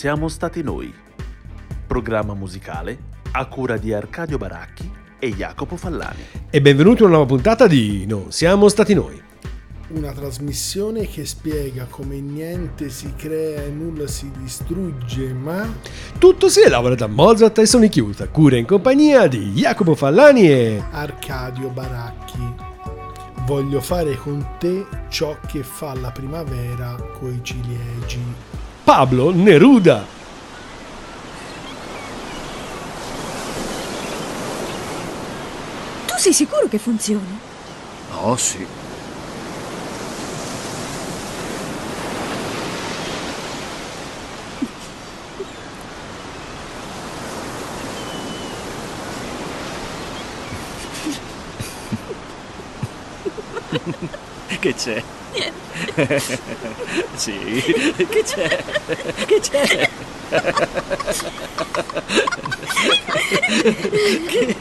siamo stati noi. Programma musicale a cura di Arcadio Baracchi e Jacopo Fallani. E benvenuti a una nuova puntata di Non siamo stati noi. Una trasmissione che spiega come niente si crea e nulla si distrugge, ma Tutto si elabora da Mozart e Sonic Youth, a cura in compagnia di Jacopo Fallani e... Arcadio Baracchi. Voglio fare con te ciò che fa la primavera coi ciliegi. Pablo Neruda. Tu sei sicuro che funzioni? Oh sì. Che c'è? Niente. sì, che c'è? Che c'è? che,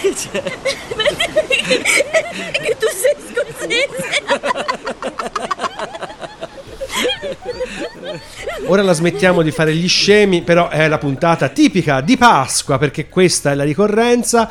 che c'è? Che tu sei scozzese! Ora la smettiamo di fare gli scemi, però è la puntata tipica di Pasqua, perché questa è la ricorrenza.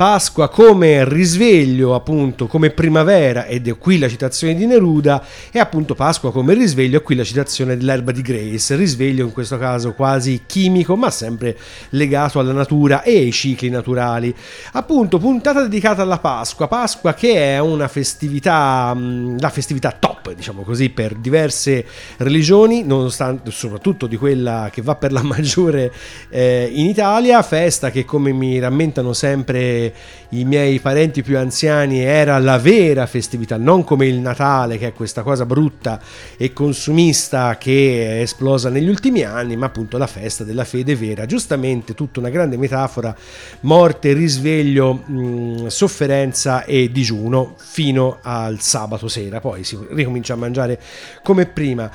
Pasqua come risveglio, appunto, come primavera, ed è qui la citazione di Neruda, e appunto Pasqua come risveglio, è qui la citazione dell'erba di Grace, risveglio in questo caso quasi chimico, ma sempre legato alla natura e ai cicli naturali. Appunto, puntata dedicata alla Pasqua, Pasqua che è una festività, mh, la festività top, diciamo così, per diverse religioni, nonostante soprattutto di quella che va per la maggiore eh, in Italia, festa che come mi rammentano sempre i miei parenti più anziani era la vera festività, non come il Natale che è questa cosa brutta e consumista che è esplosa negli ultimi anni, ma appunto la festa della fede vera, giustamente tutta una grande metafora, morte, risveglio, mh, sofferenza e digiuno fino al sabato sera, poi si ricomincia a mangiare come prima.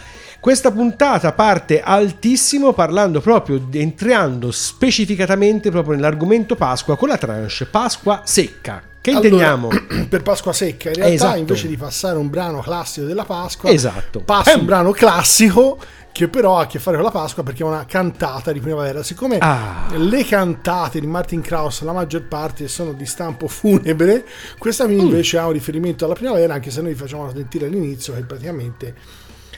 Questa puntata parte altissimo parlando proprio, entrando specificatamente proprio nell'argomento Pasqua con la tranche Pasqua secca. Che intendiamo? Allora, per Pasqua secca, in realtà Esatto. invece di passare un brano classico della Pasqua, Esatto. passa Ehm. un brano classico che però ha a che fare con la Pasqua perché è una cantata di primavera. Siccome Ah. le cantate di Martin Krauss, la maggior parte sono di stampo funebre, questa qui invece ha un riferimento alla primavera, anche se noi vi facciamo sentire all'inizio che praticamente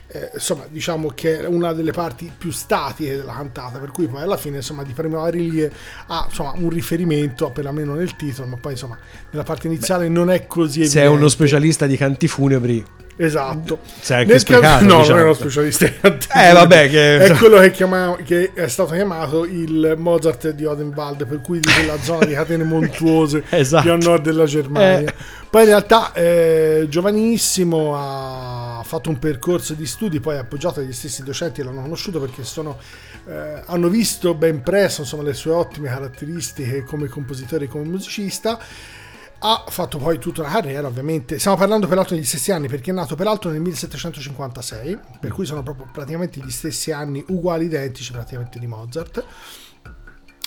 eh, insomma, diciamo che è una delle parti più statiche della cantata, per cui poi alla fine, insomma, di primaverilie ha insomma, un riferimento, perlomeno nel titolo, ma poi insomma, nella parte iniziale non è così Se è evidente. uno specialista di canti funebri, Esatto. sai anche Nel spiegato. no, diciamo. non è uno specialista. Eh, vabbè, che- È quello che, chiama- che è stato chiamato il Mozart di Odenwald, per cui di quella zona di catene montuose Esatto. più a nord della Germania. Eh. Poi in realtà eh, giovanissimo ha fatto un percorso di studi, poi appoggiato dagli stessi docenti l'hanno conosciuto perché sono, eh, hanno visto ben presto insomma, le sue ottime caratteristiche come compositore e come musicista. Ha fatto poi tutta una carriera, ovviamente. Stiamo parlando peraltro degli stessi anni, perché è nato peraltro nel 1756, per cui sono proprio praticamente gli stessi anni, uguali, identici praticamente di Mozart.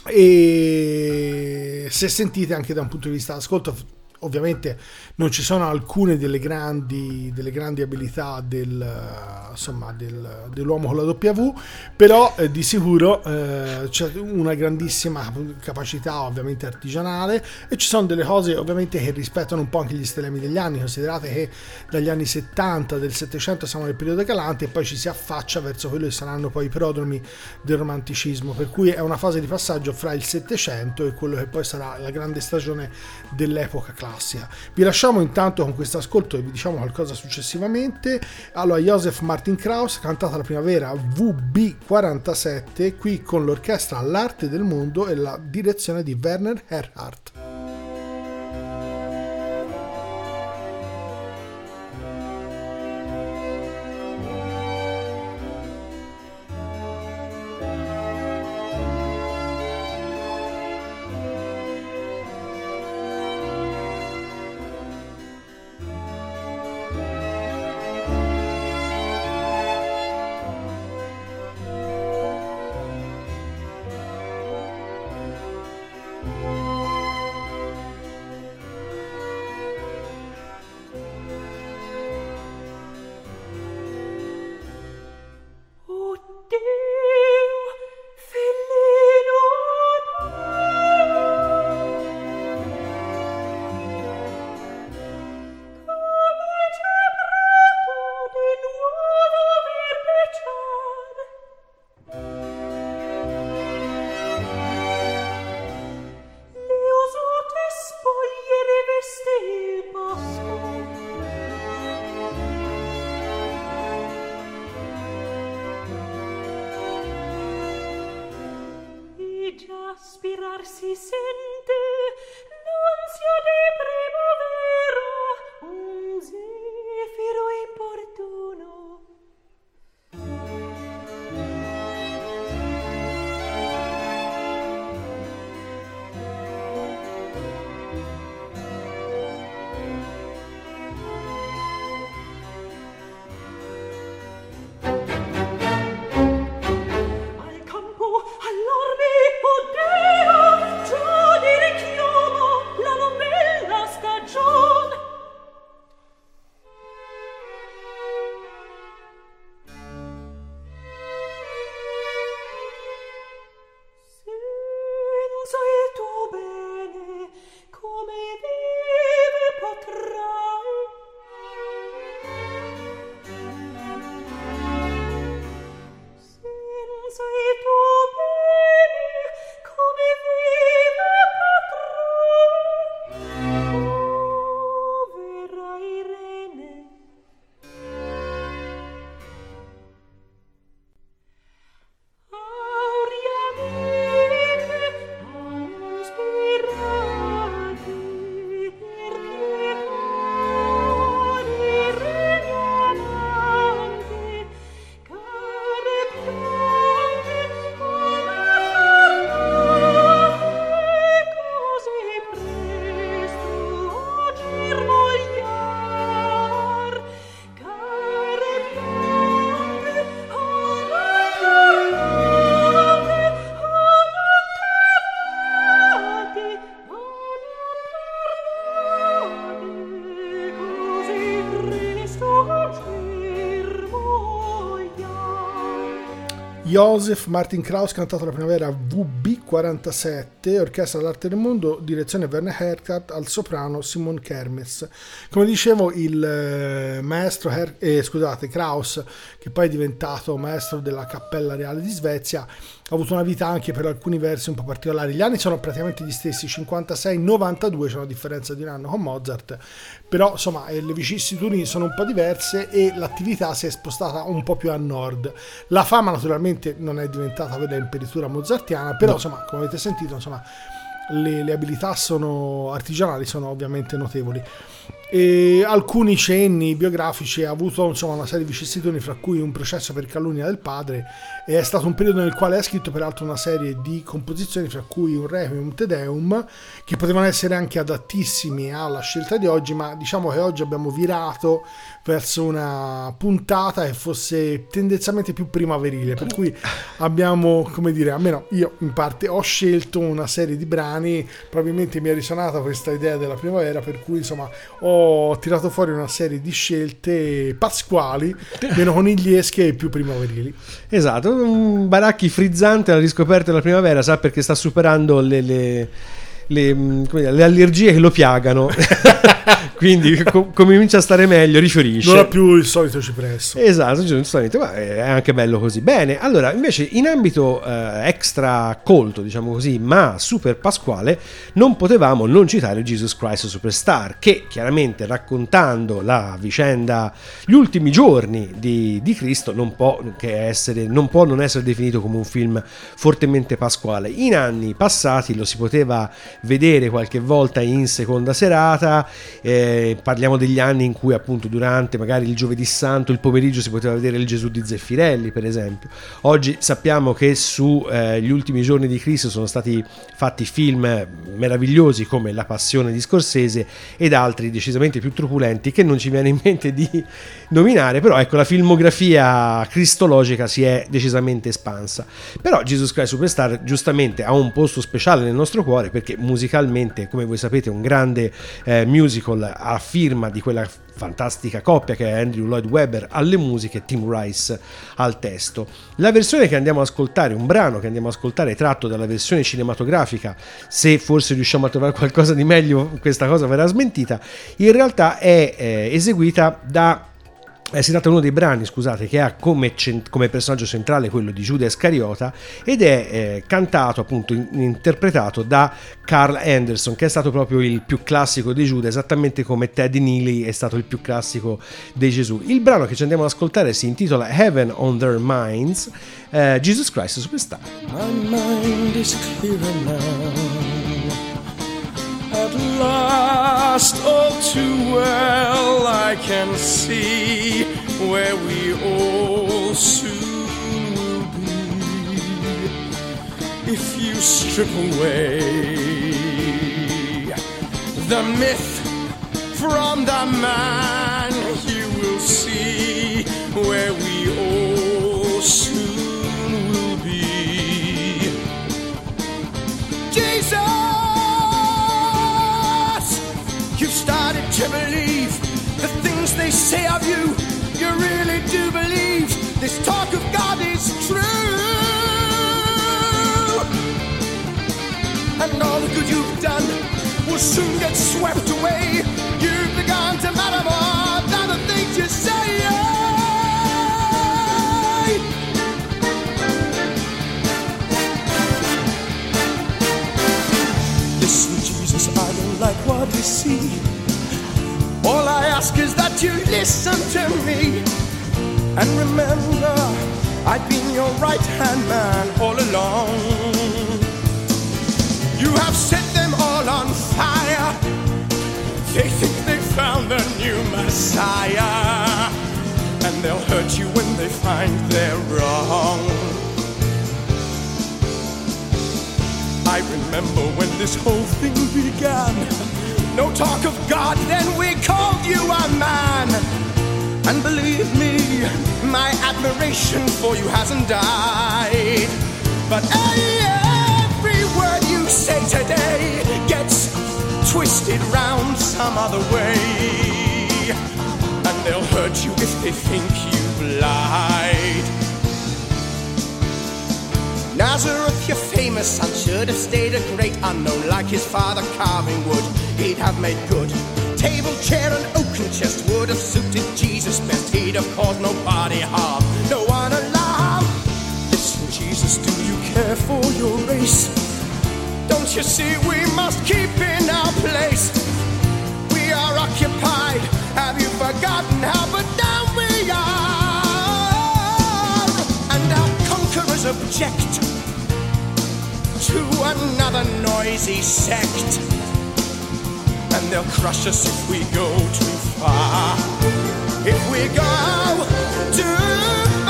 E se sentite anche da un punto di vista d'ascolto, ovviamente non ci sono alcune delle grandi, delle grandi abilità del, eh, insomma, del- dell'uomo con la W, però eh, di sicuro eh, c'è una grandissima capacità ovviamente artigianale e ci sono delle cose ovviamente che rispettano un po' anche gli stilemi degli anni, considerate che dagli anni 70 del 700 siamo nel periodo calante e poi ci si affaccia verso quello che saranno poi i prodromi del romanticismo, per cui è una fase di passaggio fra il 700 e quello che poi sarà la grande stagione dell'epoca classica. Vi lasciamo intanto con questo ascolto e vi diciamo qualcosa successivamente. Allora, Joseph Martin Krauss, cantata la primavera VB47, qui con l'orchestra L'Arte del Mondo e la direzione di Werner Erhardt. Joseph Martin Kraus cantato la primavera VB47 Orchestra d'Arte del Mondo direzione Werner Herkat al soprano Simon Kermes. Come dicevo il eh, maestro Her- eh, scusate Kraus che poi è diventato maestro della Cappella Reale di Svezia ha avuto una vita anche per alcuni versi un po' particolari. Gli anni sono praticamente gli stessi 56-92 c'è una differenza di un anno con Mozart. Però insomma eh, le vicissitudini sono un po' diverse e l'attività si è spostata un po' più a nord. La fama naturalmente non è diventata quella imperitura mozartiana però insomma come avete sentito insomma le, le abilità sono artigianali sono ovviamente notevoli e alcuni cenni biografici ha avuto insomma una serie di vicissitudini fra cui un processo per calunnia del padre e è stato un periodo nel quale ha scritto peraltro una serie di composizioni fra cui un Requiem un Te Deum che potevano essere anche adattissimi alla scelta di oggi ma diciamo che oggi abbiamo virato verso una puntata che fosse tendenzialmente più primaverile per cui abbiamo come dire almeno io in parte ho scelto una serie di brani probabilmente mi è risonata questa idea della primavera per cui insomma ho tirato fuori una serie di scelte pasquali meno conigliesche e più primaverili Esatto, un Baracchi frizzante alla riscoperta della primavera, sa perché sta superando le, le- le, mm, dire, le allergie che lo piagano. Quindi co- comincia a stare meglio, rifiorisce. non ha più il solito cipresso Esatto, giustamente, ma è anche bello così. Bene, allora invece in ambito eh, extra colto, diciamo così, ma super pasquale, non potevamo non citare Jesus Christ Superstar, che chiaramente raccontando la vicenda, gli ultimi giorni di, di Cristo, non può, che essere, non può non essere definito come un film fortemente pasquale. In anni passati lo si poteva vedere qualche volta in seconda serata. eh, parliamo degli anni in cui appunto durante magari il giovedì santo il pomeriggio si poteva vedere il Gesù di Zeffirelli per esempio. Oggi sappiamo che su eh, ultimi giorni di Cristo sono stati fatti film meravigliosi come La Passione di Scorsese ed altri decisamente più truculenti che non ci viene in mente di nominare però ecco la filmografia cristologica si è decisamente espansa. Però Jesus Christ Superstar giustamente ha un posto speciale nel nostro cuore perché musicalmente come voi sapete è un grande eh, musical a firma di quella fantastica coppia che è Andrew Lloyd Webber alle musiche e Tim Rice al testo. La versione che andiamo ad ascoltare, un brano che andiamo ad ascoltare tratto dalla versione cinematografica, se forse riusciamo a trovare qualcosa di meglio questa cosa verrà smentita, in realtà è eh, eseguita da Eh, si tratta di uno dei brani, scusate, che ha come, cen- come personaggio centrale quello di Giuda Iscariota ed è eh, cantato, appunto, in- interpretato da Carl Anderson, che è stato proprio il più classico di Giuda, esattamente come Teddy Neely è stato il più classico di Gesù. Il brano che ci andiamo ad ascoltare si intitola Heaven on Their Minds, eh, Jesus Christ Superstar. My mind is clearer now. At last, all too well, I can see where we all soon will be. If you strip away the myth from the man, you will see where we all to believe the things they say of you. You really do believe this talk of God is true. And all the good you've done will soon get swept away. You've begun to matter more than the things you say. Listen, Jesus, I don't like what I see. All I ask is that you listen to me. And remember, I've been your right hand man all along. You have set them all on fire. They think they found a new Messiah. And they'll hurt you when they find they're wrong. I remember when this whole thing began. No talk of God, then we called you a man. And believe me, my admiration for you hasn't died. But every word you say today gets twisted round some other way. And they'll hurt you if they think you've lied. Nazareth, you're famous and should have stayed a great unknown like his father carving wood. He'd have made good. Table, chair, and oaken chest would have suited Jesus best. He'd have caused nobody harm, no one alarm. Listen, Jesus, do you care for your race? Don't you see we must keep in our place? We are occupied. Have you forgotten how but down we are? And our conquerors object to another noisy sect. And they'll crush us if we go too far. If we go too far.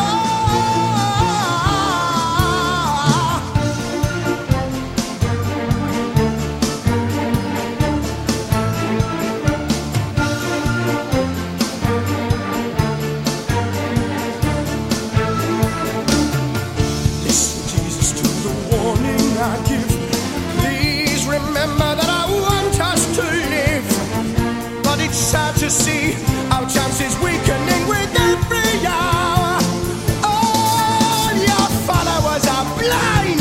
See our chances weakening with every hour. All your followers are blind.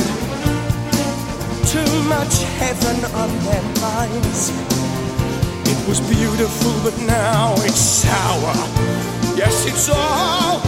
Too much heaven on their minds. It was beautiful, but now it's sour. Yes, it's all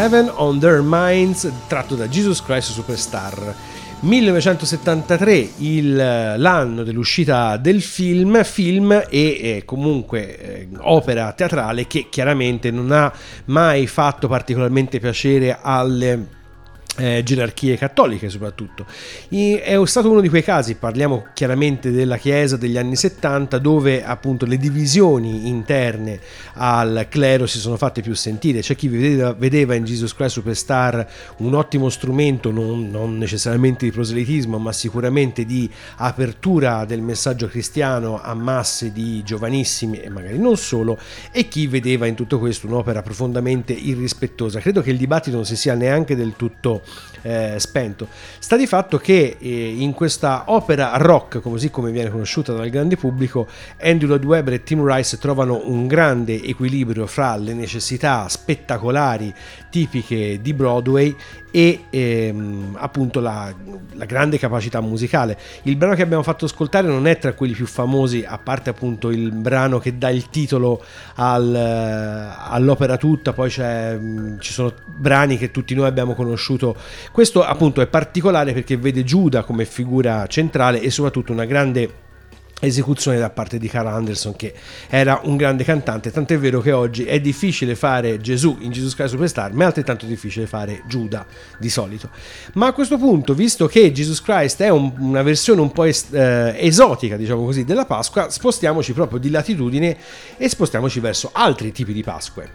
Heaven on Their Minds, tratto da Jesus Christ Superstar. 1973, il- l'anno dell'uscita del film, film e eh, comunque eh, opera teatrale che chiaramente non ha mai fatto particolarmente piacere alle eh, gerarchie cattoliche soprattutto. I- è stato uno di quei casi, parliamo chiaramente della Chiesa degli anni 70, dove appunto le divisioni interne al clero si sono fatte più sentire. C'è chi vedeva, vedeva in Jesus Christ Superstar un ottimo strumento, non, non necessariamente di proselitismo, ma sicuramente di apertura del messaggio cristiano a masse di giovanissimi e magari non solo, e chi vedeva in tutto questo un'opera profondamente irrispettosa. Credo che il dibattito non si sia neanche del tutto eh, spento. Sta di fatto che eh, in questa opera rock, così come viene conosciuta dal grande pubblico, Andrew Lloyd Webber e Tim Rice trovano un grande equilibrio fra le necessità spettacolari tipiche di Broadway e ehm, appunto la, la grande capacità musicale. Il brano che abbiamo fatto ascoltare non è tra quelli più famosi, a parte appunto il brano che dà il titolo al, eh, all'opera tutta, poi mh, ci sono brani che tutti noi abbiamo conosciuto. Questo appunto è particolare perché vede Giuda come figura centrale e soprattutto una grande esecuzione da parte di Carl Anderson che era un grande cantante tant'è vero che oggi è difficile fare Gesù in Jesus Christ Superstar ma è altrettanto difficile fare Giuda di solito. Ma a questo punto visto che Jesus Christ è un- una versione un po' es- eh, esotica diciamo così della Pasqua spostiamoci proprio di latitudine e spostiamoci verso altri tipi di Pasque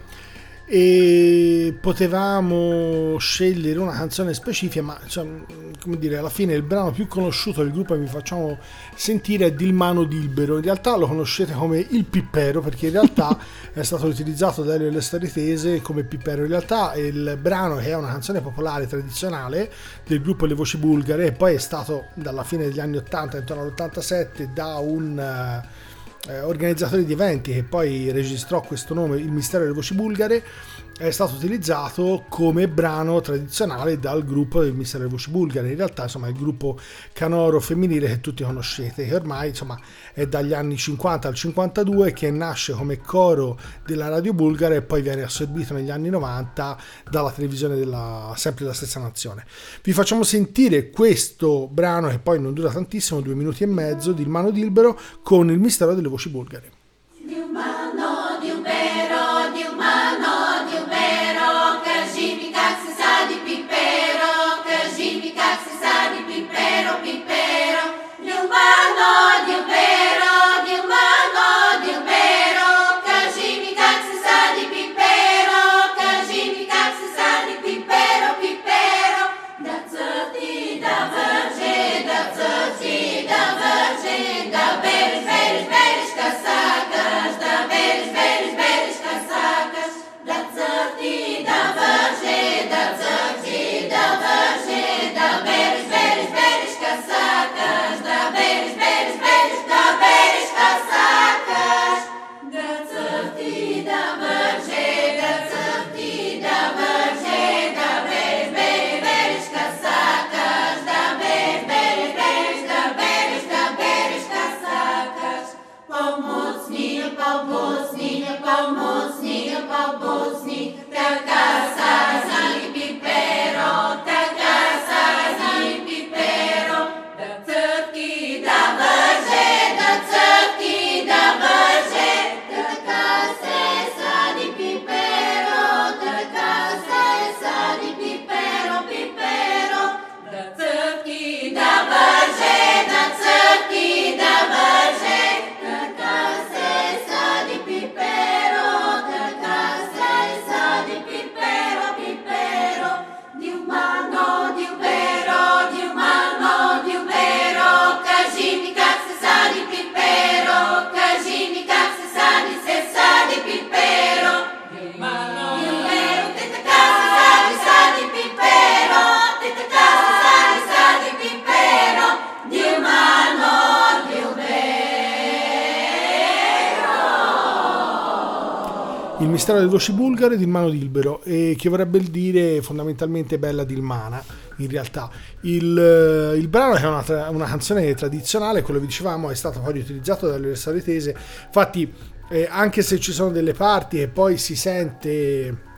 e potevamo scegliere una canzone specifica ma insomma, come dire alla fine il brano più conosciuto del gruppo che vi facciamo sentire è Dilmano Dilbero in realtà lo conoscete come il Pippero perché in realtà è stato utilizzato da Elio Staritese come Pippero. In realtà il brano che è una canzone popolare tradizionale del gruppo Le Voci Bulgare e poi è stato dalla fine degli anni 80 intorno all'87 da un eh, organizzatore di eventi che poi registrò questo nome, Il mistero delle voci bulgare, è stato utilizzato come brano tradizionale dal gruppo del delle voci bulgare. In realtà, insomma, il gruppo canoro femminile che tutti conoscete, che ormai insomma, è dagli anni 50 al 52, che nasce come coro della radio bulgara e poi viene assorbito negli anni 90 dalla televisione della sempre della stessa nazione. Vi facciamo sentire questo brano che poi non dura tantissimo, due minuti e mezzo, di Mano Dilbero con il mistero delle voci bulgare. Il mistero delle voci bulgare di Mano Dilbero che vorrebbe dire fondamentalmente Bella Dilmana in realtà. Il, eh, il brano è una, una canzone tradizionale quello che dicevamo è stato poi riutilizzato dalle Saretese infatti eh, anche se ci sono delle parti e poi si sente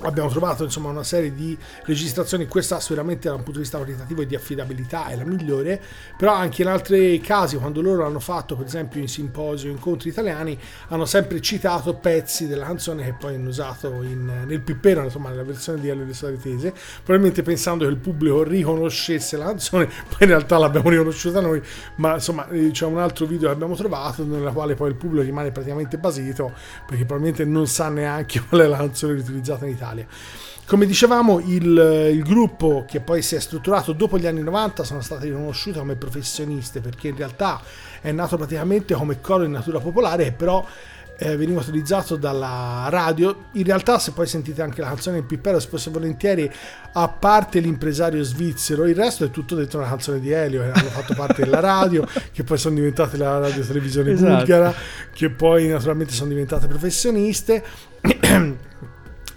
abbiamo trovato insomma una serie di registrazioni. Questa sicuramente da un punto di vista qualitativo e di affidabilità è la migliore però anche in altri casi quando loro hanno fatto per esempio in simposio incontri italiani hanno sempre citato pezzi della canzone che poi hanno usato in- nel pippero insomma nella versione di le Storie Tese. Probabilmente pensando che il pubblico riconoscesse la canzone poi in realtà l'abbiamo riconosciuta noi ma insomma eh, c'è un altro video che abbiamo trovato nella quale poi il pubblico rimane praticamente basito perché probabilmente non sa neanche qual è la canzone riutilizzata in Italia come dicevamo, il, il gruppo che poi si è strutturato dopo gli anni 90 sono state riconosciute come professioniste perché in realtà è nato praticamente come coro in natura popolare, però eh, veniva utilizzato dalla radio. In realtà, se poi sentite anche la canzone in Pippero, spesso e volentieri, a parte l'impresario svizzero, il resto è tutto dentro una canzone di Elio, che hanno fatto parte della radio, che poi sono diventate la radio televisione Esatto. bulgara, che poi naturalmente sono diventate professioniste.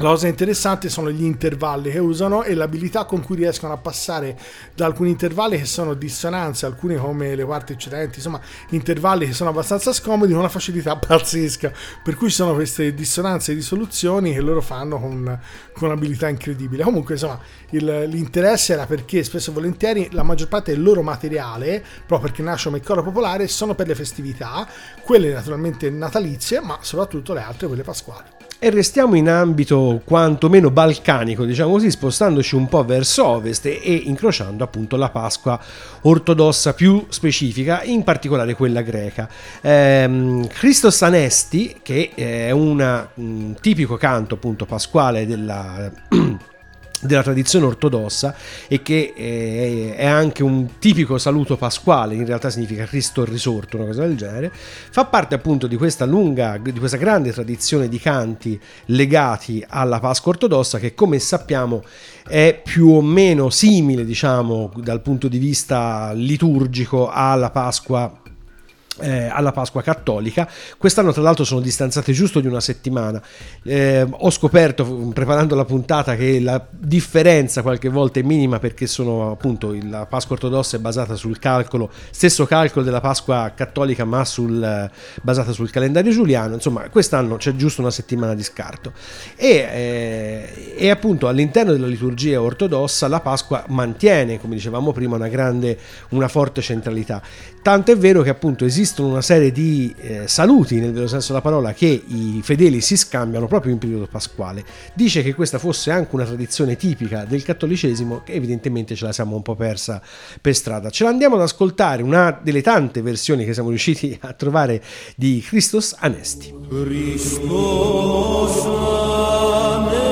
La cosa interessante sono gli intervalli che usano e l'abilità con cui riescono a passare da alcuni intervalli che sono dissonanze, alcuni come le quarti eccedenti, insomma intervalli che sono abbastanza scomodi con una facilità pazzesca, per cui ci sono queste dissonanze e risoluzioni che loro fanno con, con un'abilità incredibile. Comunque insomma il- l'interesse era perché spesso e volentieri la maggior parte del loro materiale, proprio perché nasce come coro popolare, sono per le festività, quelle naturalmente natalizie, ma soprattutto le altre, quelle pasquali. E restiamo in ambito quantomeno balcanico, diciamo così, spostandoci un po' verso ovest e, incrociando appunto la Pasqua ortodossa più specifica, in particolare quella greca. Ehm, Christos Anesti, che è una- un tipico canto appunto pasquale della della tradizione ortodossa e che eh, è anche un tipico saluto pasquale, in realtà significa Cristo risorto, una cosa del genere, fa parte appunto di questa lunga, di questa grande tradizione di canti legati alla Pasqua ortodossa che come sappiamo è più o meno simile, diciamo, dal punto di vista liturgico alla Pasqua eh, alla Pasqua cattolica. Quest'anno, tra l'altro, sono distanziate giusto di una settimana. Eh, ho scoperto f- preparando la puntata che la differenza qualche volta è minima perché sono appunto la Pasqua ortodossa è basata sul calcolo, stesso calcolo della Pasqua cattolica, ma sul, eh, basata sul calendario giuliano. Insomma, quest'anno c'è giusto una settimana di scarto. E, eh, e appunto all'interno della liturgia ortodossa la Pasqua mantiene, come dicevamo prima, una grande, una forte centralità. Tanto è vero che appunto esistono una serie di eh, saluti, nel vero senso della parola, che i fedeli si scambiano proprio in periodo pasquale. Dice che questa fosse anche una tradizione tipica del cattolicesimo, che evidentemente ce la siamo un po' persa per strada. Ce l'andiamo ad ascoltare, una delle tante versioni che siamo riusciti a trovare di Christos Anesti. Zoin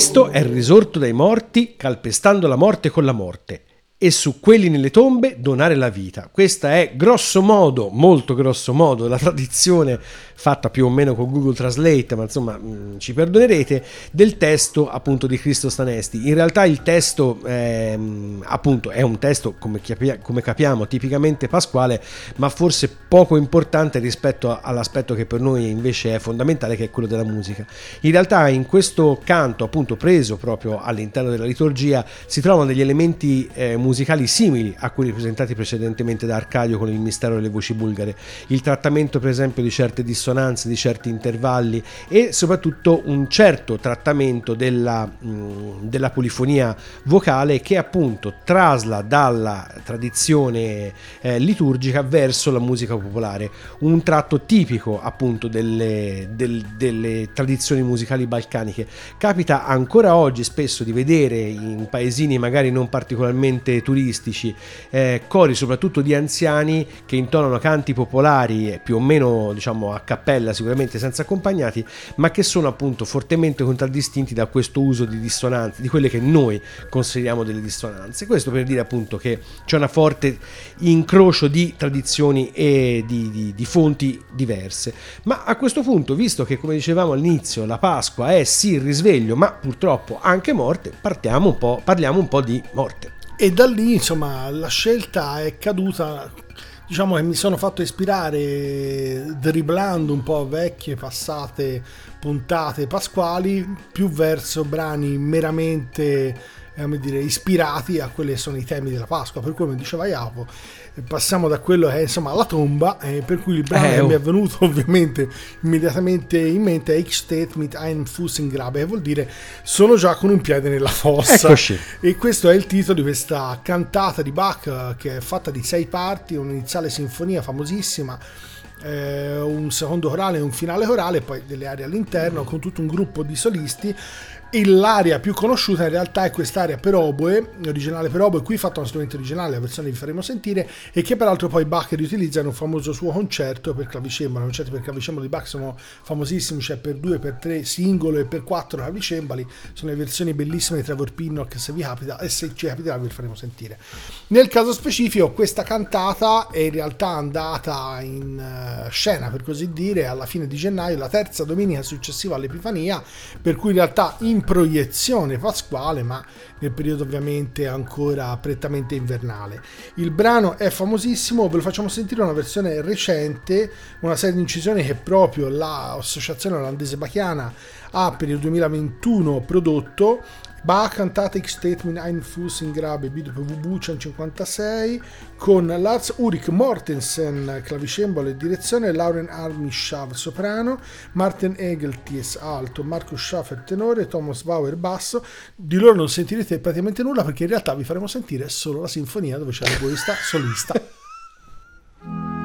Cristo è risorto dai morti calpestando la morte con la morte e su quelli nelle tombe donare la vita. Questa è grosso modo, molto grosso modo, la tradizione fatta più o meno con Google Translate, ma insomma mh, ci perdonerete, del testo appunto di Cristo Stanesti. In realtà il testo ehm, appunto è un testo, come, capia- come capiamo, tipicamente pasquale, ma forse poco importante rispetto a- all'aspetto che per noi invece è fondamentale, che è quello della musica. In realtà in questo canto appunto preso proprio all'interno della liturgia si trovano degli elementi eh, musicali simili a quelli presentati precedentemente da Arcadio con il mistero delle voci bulgare, il trattamento per esempio di certe dissonanze, di certi intervalli e soprattutto un certo trattamento della, mh, della polifonia vocale che appunto trasla dalla tradizione eh, liturgica verso la musica popolare, un tratto tipico appunto delle, del- delle tradizioni musicali balcaniche. Capita ancora oggi spesso di vedere in paesini magari non particolarmente turistici eh, cori soprattutto di anziani che intonano canti popolari eh, più o meno diciamo a cappella sicuramente senza accompagnati ma che sono appunto fortemente contraddistinti da questo uso di dissonanze di quelle che noi consideriamo delle dissonanze questo per dire appunto che c'è una forte incrocio di tradizioni e di, di- di fonti diverse ma a questo punto visto che come dicevamo all'inizio la Pasqua è sì il risveglio ma purtroppo anche morte partiamo un po', parliamo un po' di morte E da lì, insomma, la scelta è caduta. Diciamo che mi sono fatto ispirare dribblando un po' vecchie, passate puntate pasquali, più verso brani meramente eh, come dire, ispirati a quelli che sono i temi della Pasqua. Per cui, come diceva Iapo, eh, passiamo da quello che è insomma la tomba, eh, per cui il brano Eh, che oh. mi è venuto ovviamente immediatamente in mente è Ich steht mit einem Fuß in Grabe, che vuol dire sono già con un piede nella fossa. Eccoci. E questo è il titolo di questa cantata di Bach eh, che è fatta di sei parti, un'iniziale sinfonia famosissima, eh, un secondo corale e un finale corale, poi delle aree all'interno con tutto un gruppo di solisti. L'aria più conosciuta in realtà è quest'area per oboe, originale per oboe, qui fatta uno strumento originale, la versione vi faremo sentire, e che peraltro poi Bach riutilizza in un famoso suo concerto per clavicembalo. I concerti per clavicembalo di Bach sono famosissimi, cioè per due, per tre singolo e per quattro clavicembali, sono le versioni bellissime di Trevor Pinnock se vi capita, e se ci capiterà vi faremo sentire. Nel caso specifico questa cantata è in realtà andata in eh, scena, per così dire, alla fine di gennaio, la terza domenica successiva all'Epifania, per cui in realtà in proiezione pasquale, ma nel periodo ovviamente ancora prettamente invernale. Il brano è famosissimo, ve lo facciamo sentire una versione recente, una serie di incisioni che proprio l'associazione olandese bachiana ha per il 2021 prodotto. Bach steht mit einem Fuß in Grabe BWV 156 con Lars Ulrich Mortensen clavicembalo e direzione Lauren Armischav soprano Martin Egel TS alto Marco Schaffer tenore Thomas Bauer basso. Di loro non sentirete praticamente nulla perché in realtà vi faremo sentire solo la sinfonia dove c'è l'egoista solista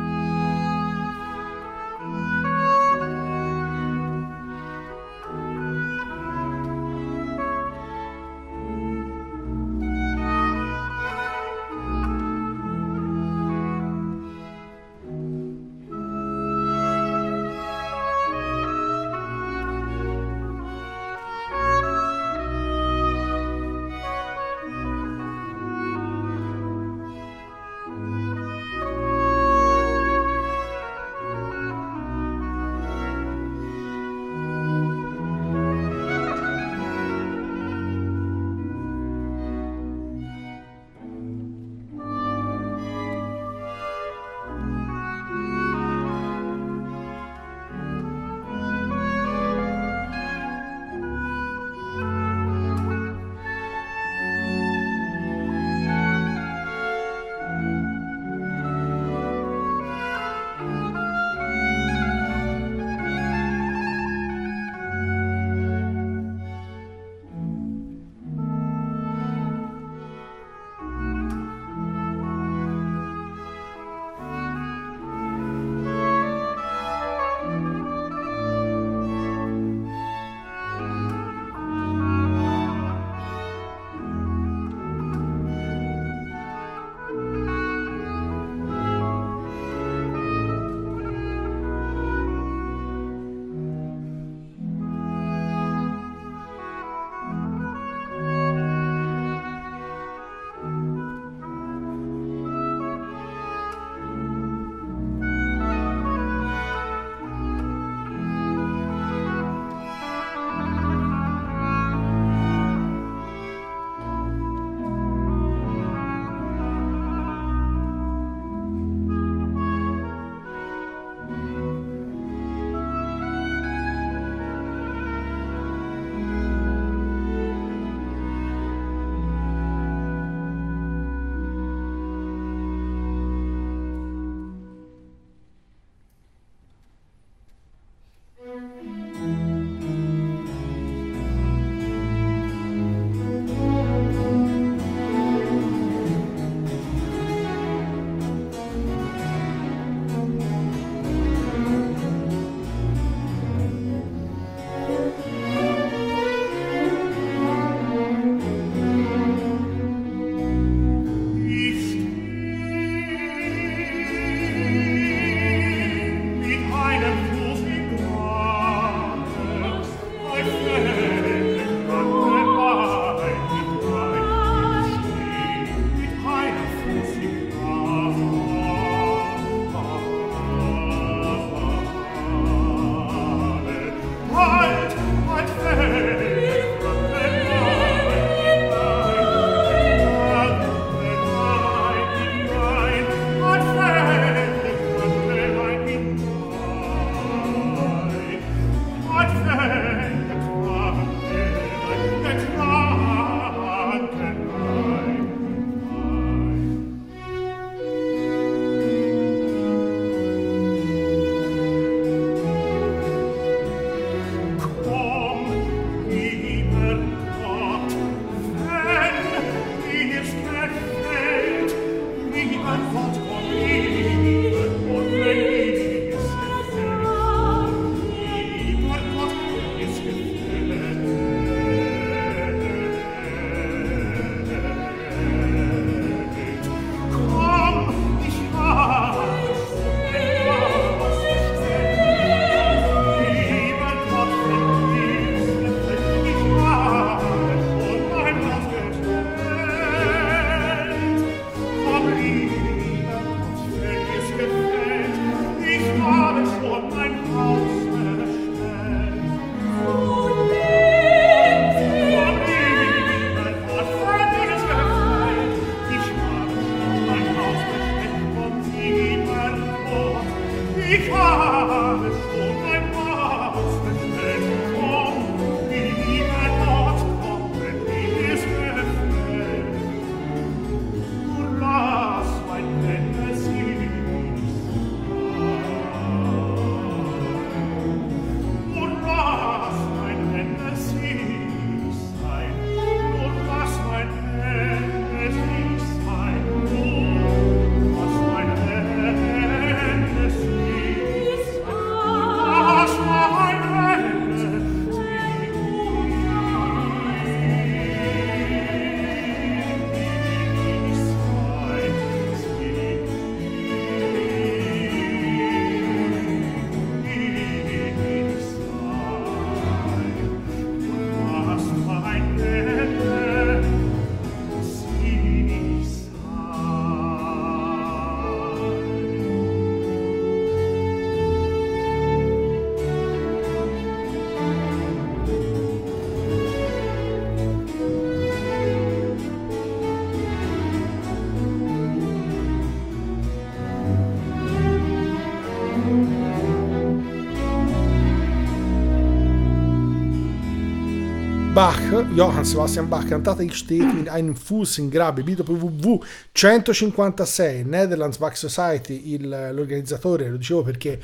Johann Sebastian Bach, cantata Ich steht mit einem Fuß in Grabe, BWV 156, Netherlands Bach Society, il- l'organizzatore, lo dicevo perché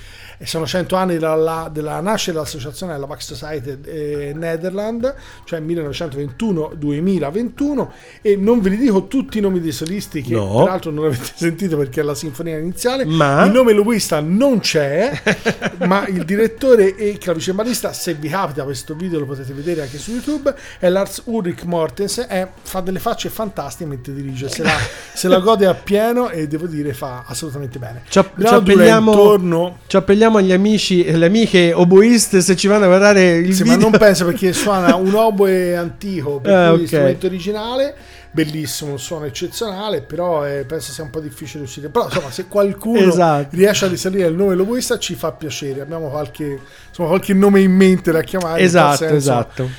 sono 100 anni dalla, della nascita dell'associazione della Bach Society eh, Netherland, cioè 1921-2021, e non ve li dico tutti i nomi dei solisti che No. peraltro non avete sentito perché è la sinfonia iniziale, Ma- il nome Luista non c'è, ma il direttore e clavicembalista, se vi capita questo video lo potete vedere anche su YouTube, è Lars Ulrich Mortens, è- fa delle facce fantastiche mentre dirige, se la, se la gode appieno e devo dire fa assolutamente bene. Ci, app- ci appelliamo, intorno, ci appelliamo agli amici e le amiche oboiste se ci vanno a guardare il sì, ma video. non penso perché suona un oboe antico, per Ah, cui ok. strumento originale, bellissimo, un suono eccezionale, però eh, penso sia un po' difficile uscire. Però insomma, se qualcuno Esatto. riesce a risalire il nome loboista ci fa piacere, abbiamo qualche, insomma, qualche nome in mente da chiamare. Esatto, esatto.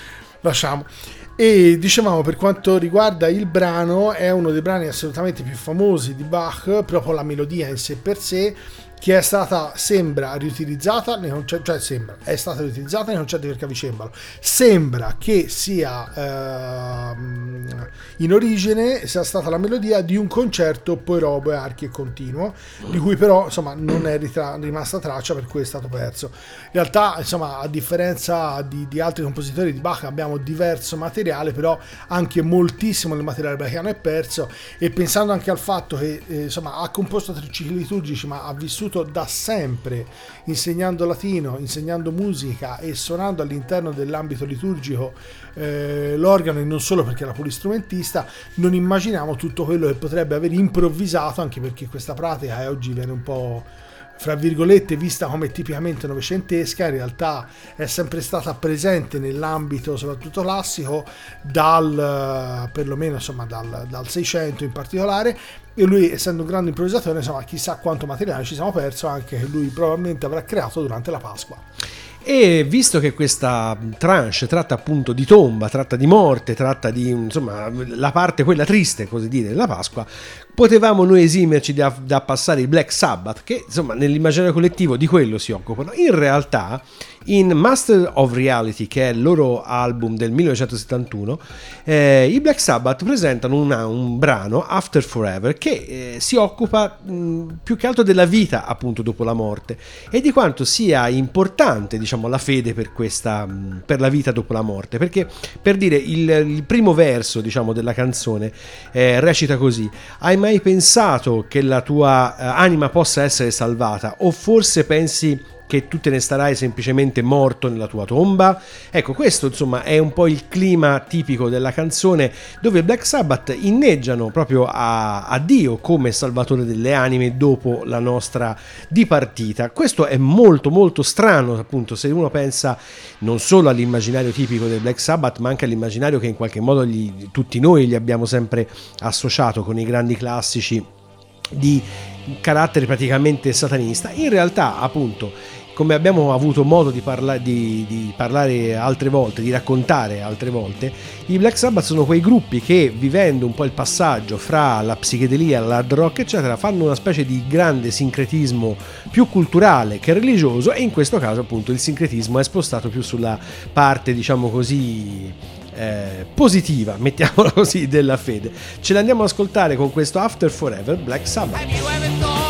Lasciamo. E dicevamo per quanto riguarda il brano, è uno dei brani assolutamente più famosi di Bach, proprio la melodia in sé per sé, che è stata, sembra, riutilizzata nei concerti, cioè sembra, è stata riutilizzata nei concerti per clavicembalo. Sembra che sia ehm, in origine sia stata la melodia di un concerto poi robo e archi e continuo, di cui però insomma non è ritra- rimasta traccia per cui è stato perso. In realtà, insomma, a differenza di, di altri compositori di Bach abbiamo diverso materiale, però anche moltissimo del materiale bachiano è perso e pensando anche al fatto che eh, insomma ha composto tre cicli liturgici, ma ha vissuto da sempre insegnando latino, insegnando musica e suonando all'interno dell'ambito liturgico eh, l'organo e non solo perché era polistrumentista, non immaginiamo tutto quello che potrebbe aver improvvisato, anche perché questa pratica eh, oggi viene un po' fra virgolette vista come tipicamente novecentesca, in realtà è sempre stata presente nell'ambito soprattutto classico dal perlomeno insomma dal, dal 600 in particolare e lui essendo un grande improvvisatore insomma chissà quanto materiale ci siamo perso anche che lui probabilmente avrà creato durante la Pasqua. E visto che questa tranche tratta appunto di tomba, tratta di morte, tratta di insomma la parte quella triste, così dire, della Pasqua, potevamo noi esimerci da, da passare il Black Sabbath, che insomma nell'immaginario collettivo di quello si occupano. In realtà, in Master of Reality, che è il loro album del 1971, eh, i Black Sabbath presentano una- un brano, After Forever, che eh, si occupa mh, più che altro della vita appunto dopo la morte e di quanto sia importante diciamo la fede per questa mh, per la vita dopo la morte perché per dire il, il primo verso diciamo della canzone eh, recita così hai mai pensato che la tua eh, anima possa essere salvata? O forse pensi che tu te ne starai semplicemente morto nella tua tomba. Ecco, questo insomma è un po' il clima tipico della canzone dove Black Sabbath inneggiano proprio a, a Dio come salvatore delle anime dopo la nostra dipartita. Questo è molto molto strano appunto se uno pensa non solo all'immaginario tipico del Black Sabbath ma anche all'immaginario che in qualche modo gli- tutti noi gli abbiamo sempre associato con i grandi classici di carattere praticamente satanista. In realtà, appunto, come abbiamo avuto modo di, parla- di, di, parlare altre volte, di raccontare altre volte, i Black Sabbath sono quei gruppi che vivendo un po' il passaggio fra la psichedelia, l'hard rock eccetera, fanno una specie di grande sincretismo più culturale che religioso e in questo caso appunto il sincretismo è spostato più sulla parte diciamo così eh, positiva, mettiamola così, della fede. Ce l'andiamo ad ascoltare con questo After Forever Black Sabbath.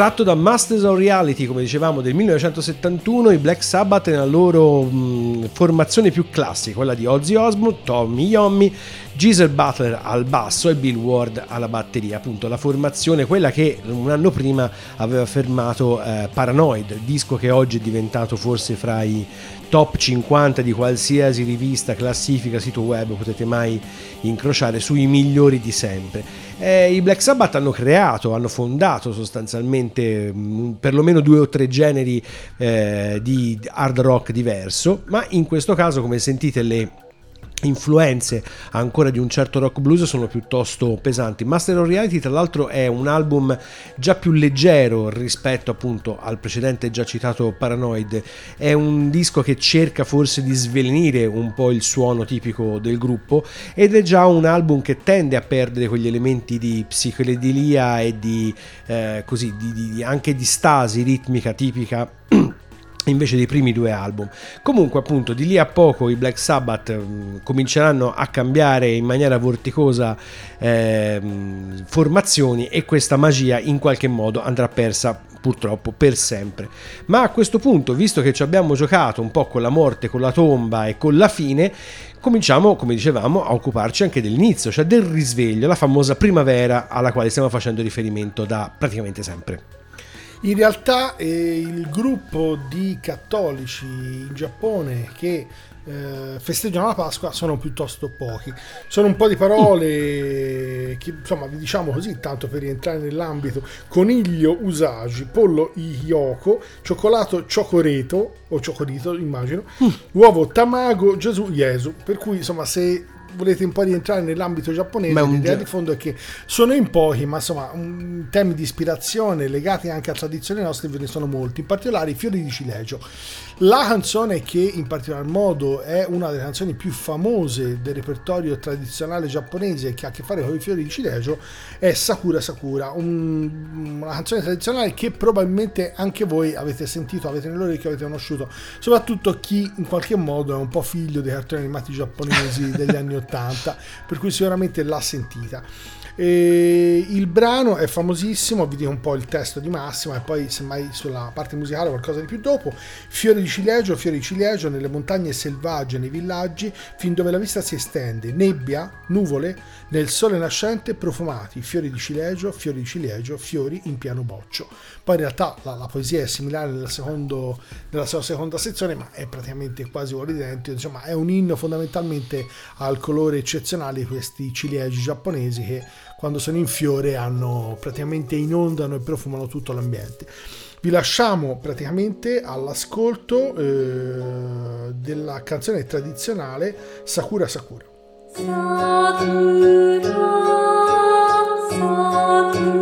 Tratto da Masters of Reality, come dicevamo, del 1971, i Black Sabbath nella loro mh, formazione più classica, quella di Ozzy Osbourne, Tommy Yommy Giselle Butler al basso e Bill Ward alla batteria, appunto la formazione, quella che un anno prima aveva fermato eh, Paranoid, disco che oggi è diventato forse fra i top 50 di qualsiasi rivista, classifica, sito web potete mai incrociare sui migliori di sempre. Eh, I Black Sabbath hanno creato, hanno fondato sostanzialmente mh, perlomeno due o tre generi eh, di hard rock diverso, ma in questo caso come sentite le influenze ancora di un certo rock blues sono piuttosto pesanti. Master of Reality tra l'altro è un album già più leggero rispetto appunto al precedente già citato Paranoid, è un disco che cerca forse di svelenire un po' il suono tipico del gruppo ed è già un album che tende a perdere quegli elementi di psichedelia e di eh, così di, di, anche di stasi ritmica tipica invece dei primi due album. Comunque, appunto, di lì a poco i Black Sabbath mh, cominceranno a cambiare in maniera vorticosa eh, formazioni e questa magia in qualche modo andrà persa purtroppo per sempre. Ma a questo punto, visto che ci abbiamo giocato un po' con la morte, con la tomba e con la fine, cominciamo, come dicevamo, a occuparci anche dell'inizio, cioè del risveglio, la famosa primavera alla quale stiamo facendo riferimento da praticamente sempre. In realtà eh, il gruppo di cattolici in Giappone che eh, festeggiano la Pasqua sono piuttosto pochi. Sono un po' di parole che insomma vi diciamo così, tanto per rientrare nell'ambito: coniglio usagi, pollo ioko, cioccolato ciocoreto o ciocorito, immagino, uovo tamago, Gesù Gesù. Per cui insomma se volete un po' rientrare nell'ambito giapponese, un l'idea di fondo è che sono in pochi, ma insomma, un- temi di ispirazione legati anche a tradizioni nostre ve ne sono molti, in particolare i fiori di cilegio. La canzone che in particolar modo è una delle canzoni più famose del repertorio tradizionale giapponese che ha a che fare con i fiori di cilegio è Sakura Sakura, un- una canzone tradizionale che probabilmente anche voi avete sentito, avete nell'orecchio, avete conosciuto, soprattutto chi in qualche modo è un po' figlio dei cartoni animati giapponesi degli anni 80, per cui sicuramente l'ha sentita. E il brano è famosissimo, vi dico un po' il testo di Massimo e poi semmai sulla parte musicale qualcosa di più dopo. Fiori di ciliegio, fiori ciliegio nelle montagne selvagge, nei villaggi, fin dove la vista si estende, nebbia, nuvole, nel sole nascente, profumati, fiori di ciliegio, fiori di ciliegio, fiori in pieno boccio. Poi in realtà la, la poesia è similare nel secondo- nella sua seconda sezione, ma è praticamente quasi uguale identico. Insomma, è un inno fondamentalmente al colore eccezionale di questi ciliegi giapponesi che quando sono in fiore hanno praticamente inondano e profumano tutto l'ambiente. Vi lasciamo praticamente all'ascolto eh, della canzone tradizionale Sakura Sakura. Thank you.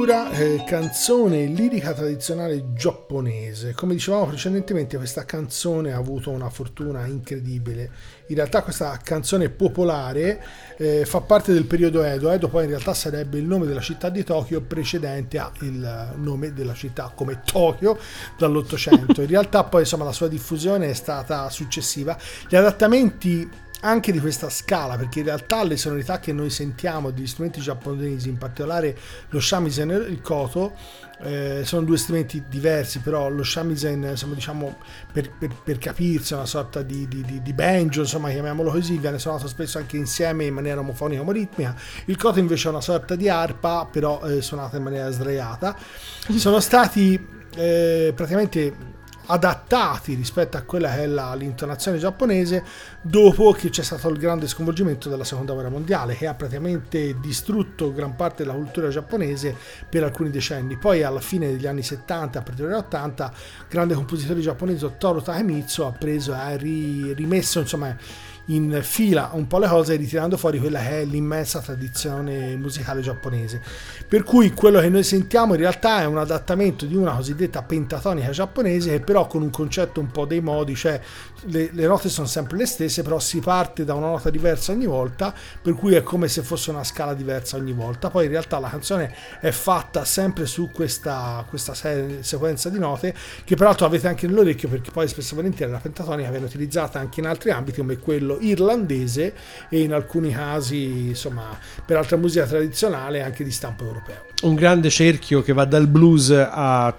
Sakura eh, canzone lirica tradizionale giapponese. Come dicevamo precedentemente, questa canzone ha avuto una fortuna incredibile. In realtà questa canzone popolare eh, fa parte del periodo Edo. Edo poi in realtà sarebbe il nome della città di Tokyo precedente al nome della città come Tokyo dall'Ottocento. In realtà poi insomma la sua diffusione è stata successiva. Gli adattamenti anche di questa scala, perché in realtà le sonorità che noi sentiamo degli strumenti giapponesi, in particolare lo shamisen e il koto, eh, sono due strumenti diversi, però lo shamisen, insomma, diciamo, per, per, per capirsi, è una sorta di, di, di, banjo, insomma, chiamiamolo così, viene suonato spesso anche insieme in maniera omofonica omoritmica. Il koto invece è una sorta di arpa, però eh, suonata in maniera sdraiata. Sono stati eh, praticamente adattati rispetto a quella che è la- l'intonazione giapponese dopo che c'è stato il grande sconvolgimento della seconda guerra mondiale che ha praticamente distrutto gran parte della cultura giapponese per alcuni decenni. Poi alla fine degli anni 70 a partire dagli 80 grande compositore giapponese Toru Takemitsu ha preso e ha ri- rimesso insomma in fila un po' le cose ritirando fuori quella che è l'immensa tradizione musicale giapponese. Per cui quello che noi sentiamo in realtà è un adattamento di una cosiddetta pentatonica giapponese che però con un concetto un po' dei modi, cioè le, le note sono sempre le stesse, però si parte da una nota diversa ogni volta, per cui è come se fosse una scala diversa ogni volta. Poi in realtà la canzone è fatta sempre su questa, questa se- sequenza di note che peraltro avete anche nell'orecchio perché poi spesso e volentieri la pentatonica viene utilizzata anche in altri ambiti come quello irlandese e in alcuni casi insomma per altra musica tradizionale anche di stampo europeo. Un grande cerchio che va dal blues a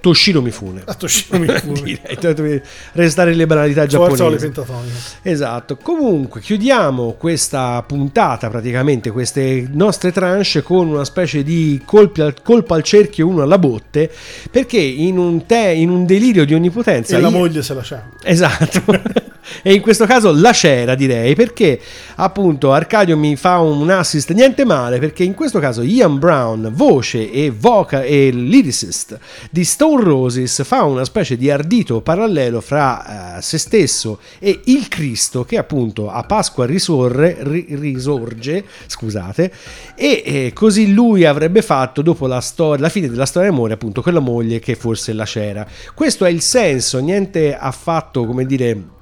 Toshiro Mifune. A Toshiro Mifune. Direi, restare le banalità Forza o le giapponesi. pentatoniche. Esatto, comunque chiudiamo questa puntata, praticamente queste nostre tranche con una specie di colpi al- colpo al cerchio uno alla botte, perché in un, te- in un delirio di onnipotenza... E la io- moglie se la c'ha. Esatto. e in questo caso la c'era direi perché appunto Arcadio mi fa un assist niente male perché in questo caso Ian Brown voce e vocal e lyricist di Stone Roses fa una specie di ardito parallelo fra eh, se stesso e il Cristo che appunto a Pasqua risorre ri- risorge scusate e eh, così lui avrebbe fatto dopo la, storia, la fine della storia d'amore appunto quella moglie che forse la c'era. Questo è il senso niente affatto come dire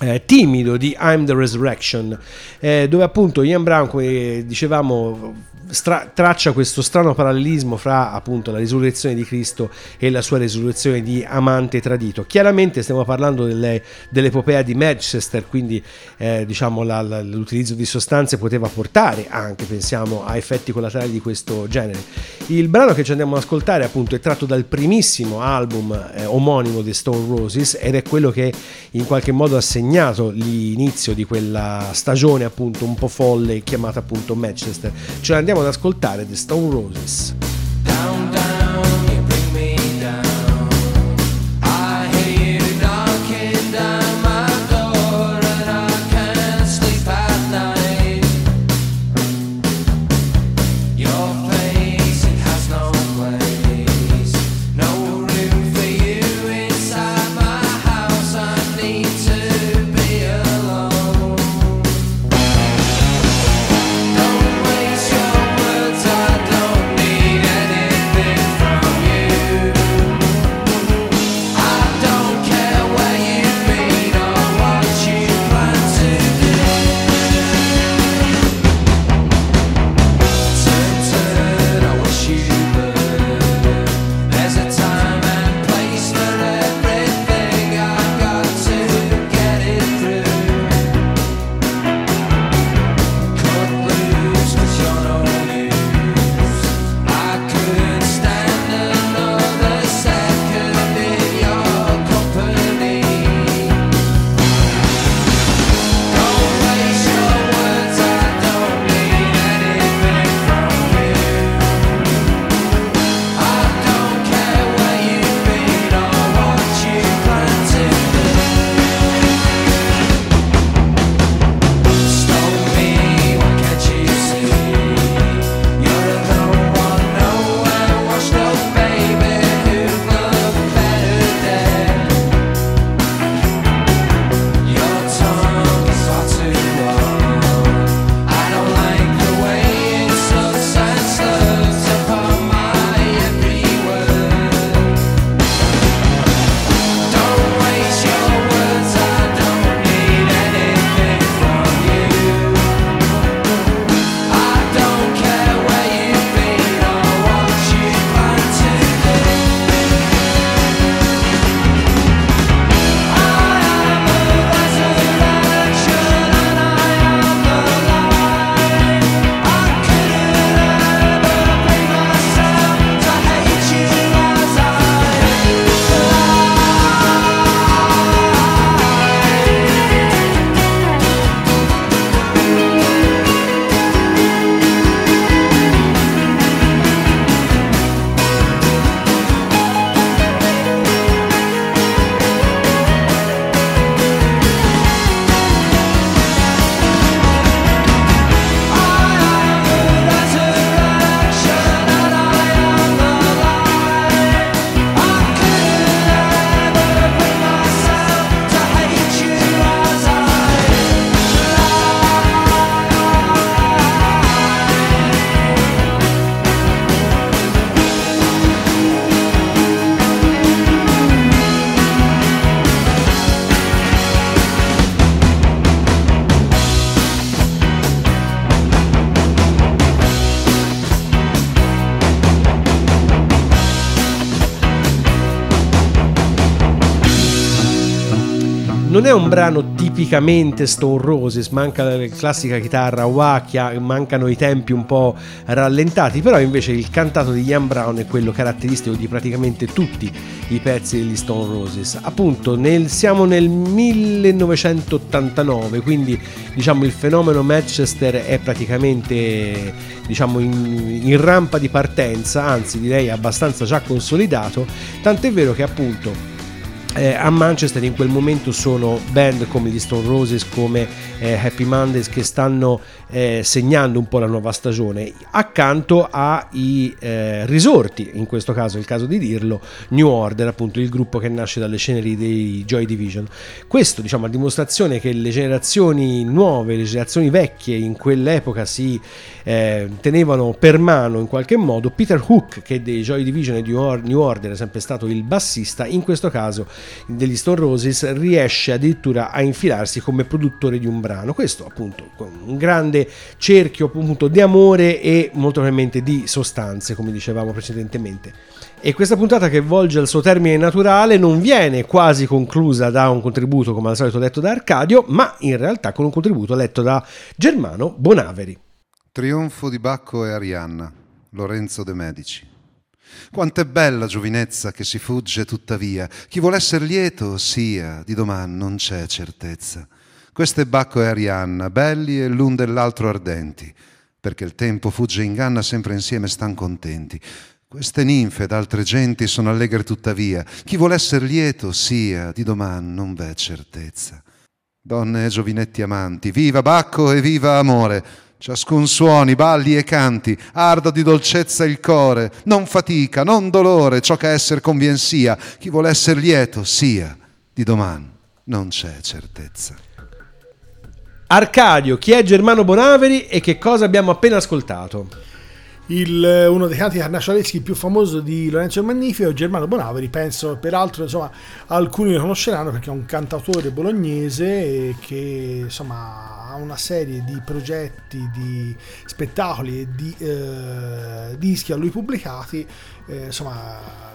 eh, timido di I'm the Resurrection, eh, dove appunto Ian Brown, come dicevamo, stra- traccia questo strano parallelismo fra appunto la risurrezione di Cristo e la sua risurrezione di amante tradito. Chiaramente stiamo parlando delle- dell'epopea di Manchester, quindi eh, diciamo la- la- l'utilizzo di sostanze poteva portare anche, pensiamo, a effetti collaterali di questo genere. Il brano che ci andiamo ad ascoltare appunto è tratto dal primissimo album eh, omonimo di Stone Roses ed è quello che in qualche modo ha segnato l'inizio di quella stagione appunto un po' folle chiamata appunto Manchester. Ce la andiamo ad ascoltare The Stone Roses. Non è un brano tipicamente Stone Roses, manca la classica chitarra wah, chia- mancano i tempi un po' rallentati, però invece il cantato di Ian Brown è quello caratteristico di praticamente tutti i pezzi degli Stone Roses. Appunto, nel- siamo nel 1989, quindi diciamo il fenomeno Manchester è praticamente diciamo in, in rampa di partenza, anzi direi abbastanza già consolidato, tant'è vero che appunto eh, a Manchester in quel momento sono band come gli Stone Roses, come eh, Happy Mondays che stanno eh, segnando un po' la nuova stagione, accanto ai eh, risorti, in questo caso è il caso di dirlo, New Order, appunto il gruppo che nasce dalle ceneri dei Joy Division. Questo diciamo a dimostrazione che le generazioni nuove, le generazioni vecchie in quell'epoca si eh, tenevano per mano in qualche modo. Peter Hook, che dei Joy Division e di New Order è sempre stato il bassista, in questo caso degli Stone Roses riesce addirittura a infilarsi come produttore di un brano. Questo appunto un grande cerchio appunto di amore e molto probabilmente di sostanze, come dicevamo precedentemente. E questa puntata che volge al suo termine naturale non viene quasi conclusa da un contributo come al solito letto da Arcadio, ma in realtà con un contributo letto da Germano Bonaveri. Trionfo di Bacco e Arianna, Lorenzo De Medici. Quant'è bella giovinezza che si fugge tuttavia. Chi vuol essere lieto sia, di domani non c'è certezza. Questo è Bacco e Arianna, belli e l'un dell'altro ardenti, perché il tempo fugge e inganna sempre insieme stan contenti. Queste ninfe ed altre genti sono allegre tuttavia. Chi vuol essere lieto sia, di domani non v'è certezza. Donne e giovinetti amanti, viva Bacco e viva amore! Ciascun suoni, balli e canti, arda di dolcezza il core, non fatica, non dolore, ciò che esser convien sia, chi vuol essere lieto sia, di domani non c'è certezza. Arcadio, chi è Germano Bonaveri e che cosa abbiamo appena ascoltato? Il, eh, uno dei canti carnascialeschi più famoso di Lorenzo il Magnifico, Germano Bonaveri, penso peraltro insomma, alcuni lo conosceranno perché è un cantautore bolognese che insomma, ha una serie di progetti, di spettacoli e di eh, dischi a lui pubblicati, eh, insomma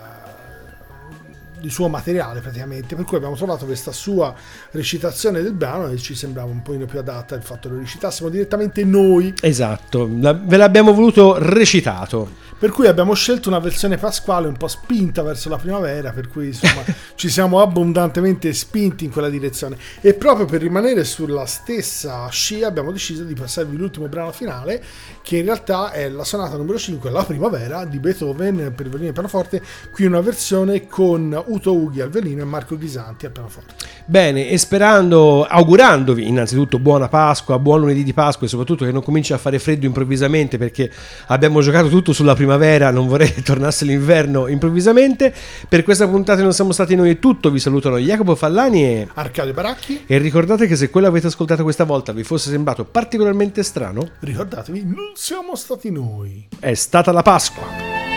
di suo materiale praticamente, per cui abbiamo trovato questa sua recitazione del brano e ci sembrava un po' più adatta il fatto che lo recitassimo direttamente noi, Esatto, ve l'abbiamo voluto recitato. Per cui abbiamo scelto una versione pasquale un po' spinta verso la primavera, per cui insomma ci siamo abbondantemente spinti in quella direzione e proprio per rimanere sulla stessa scia abbiamo deciso di passarvi l'ultimo brano finale che in realtà è la sonata numero 5, la primavera di Beethoven per violino e pianoforte, qui una versione con Uto Ughi al violino e Marco Ghisanti al pianoforte. Bene, e sperando, augurandovi innanzitutto buona Pasqua, buon lunedì di Pasqua e soprattutto che non cominci a fare freddo improvvisamente perché abbiamo giocato tutto sulla primavera, non vorrei che tornasse l'inverno improvvisamente. Per questa puntata non siamo stati noi è tutto, vi salutano Jacopo Fallani e... Arcadio Baracchi, E ricordate che se quello avete ascoltato questa volta vi fosse sembrato particolarmente strano, ricordatevi, non siamo stati noi. è stata la Pasqua.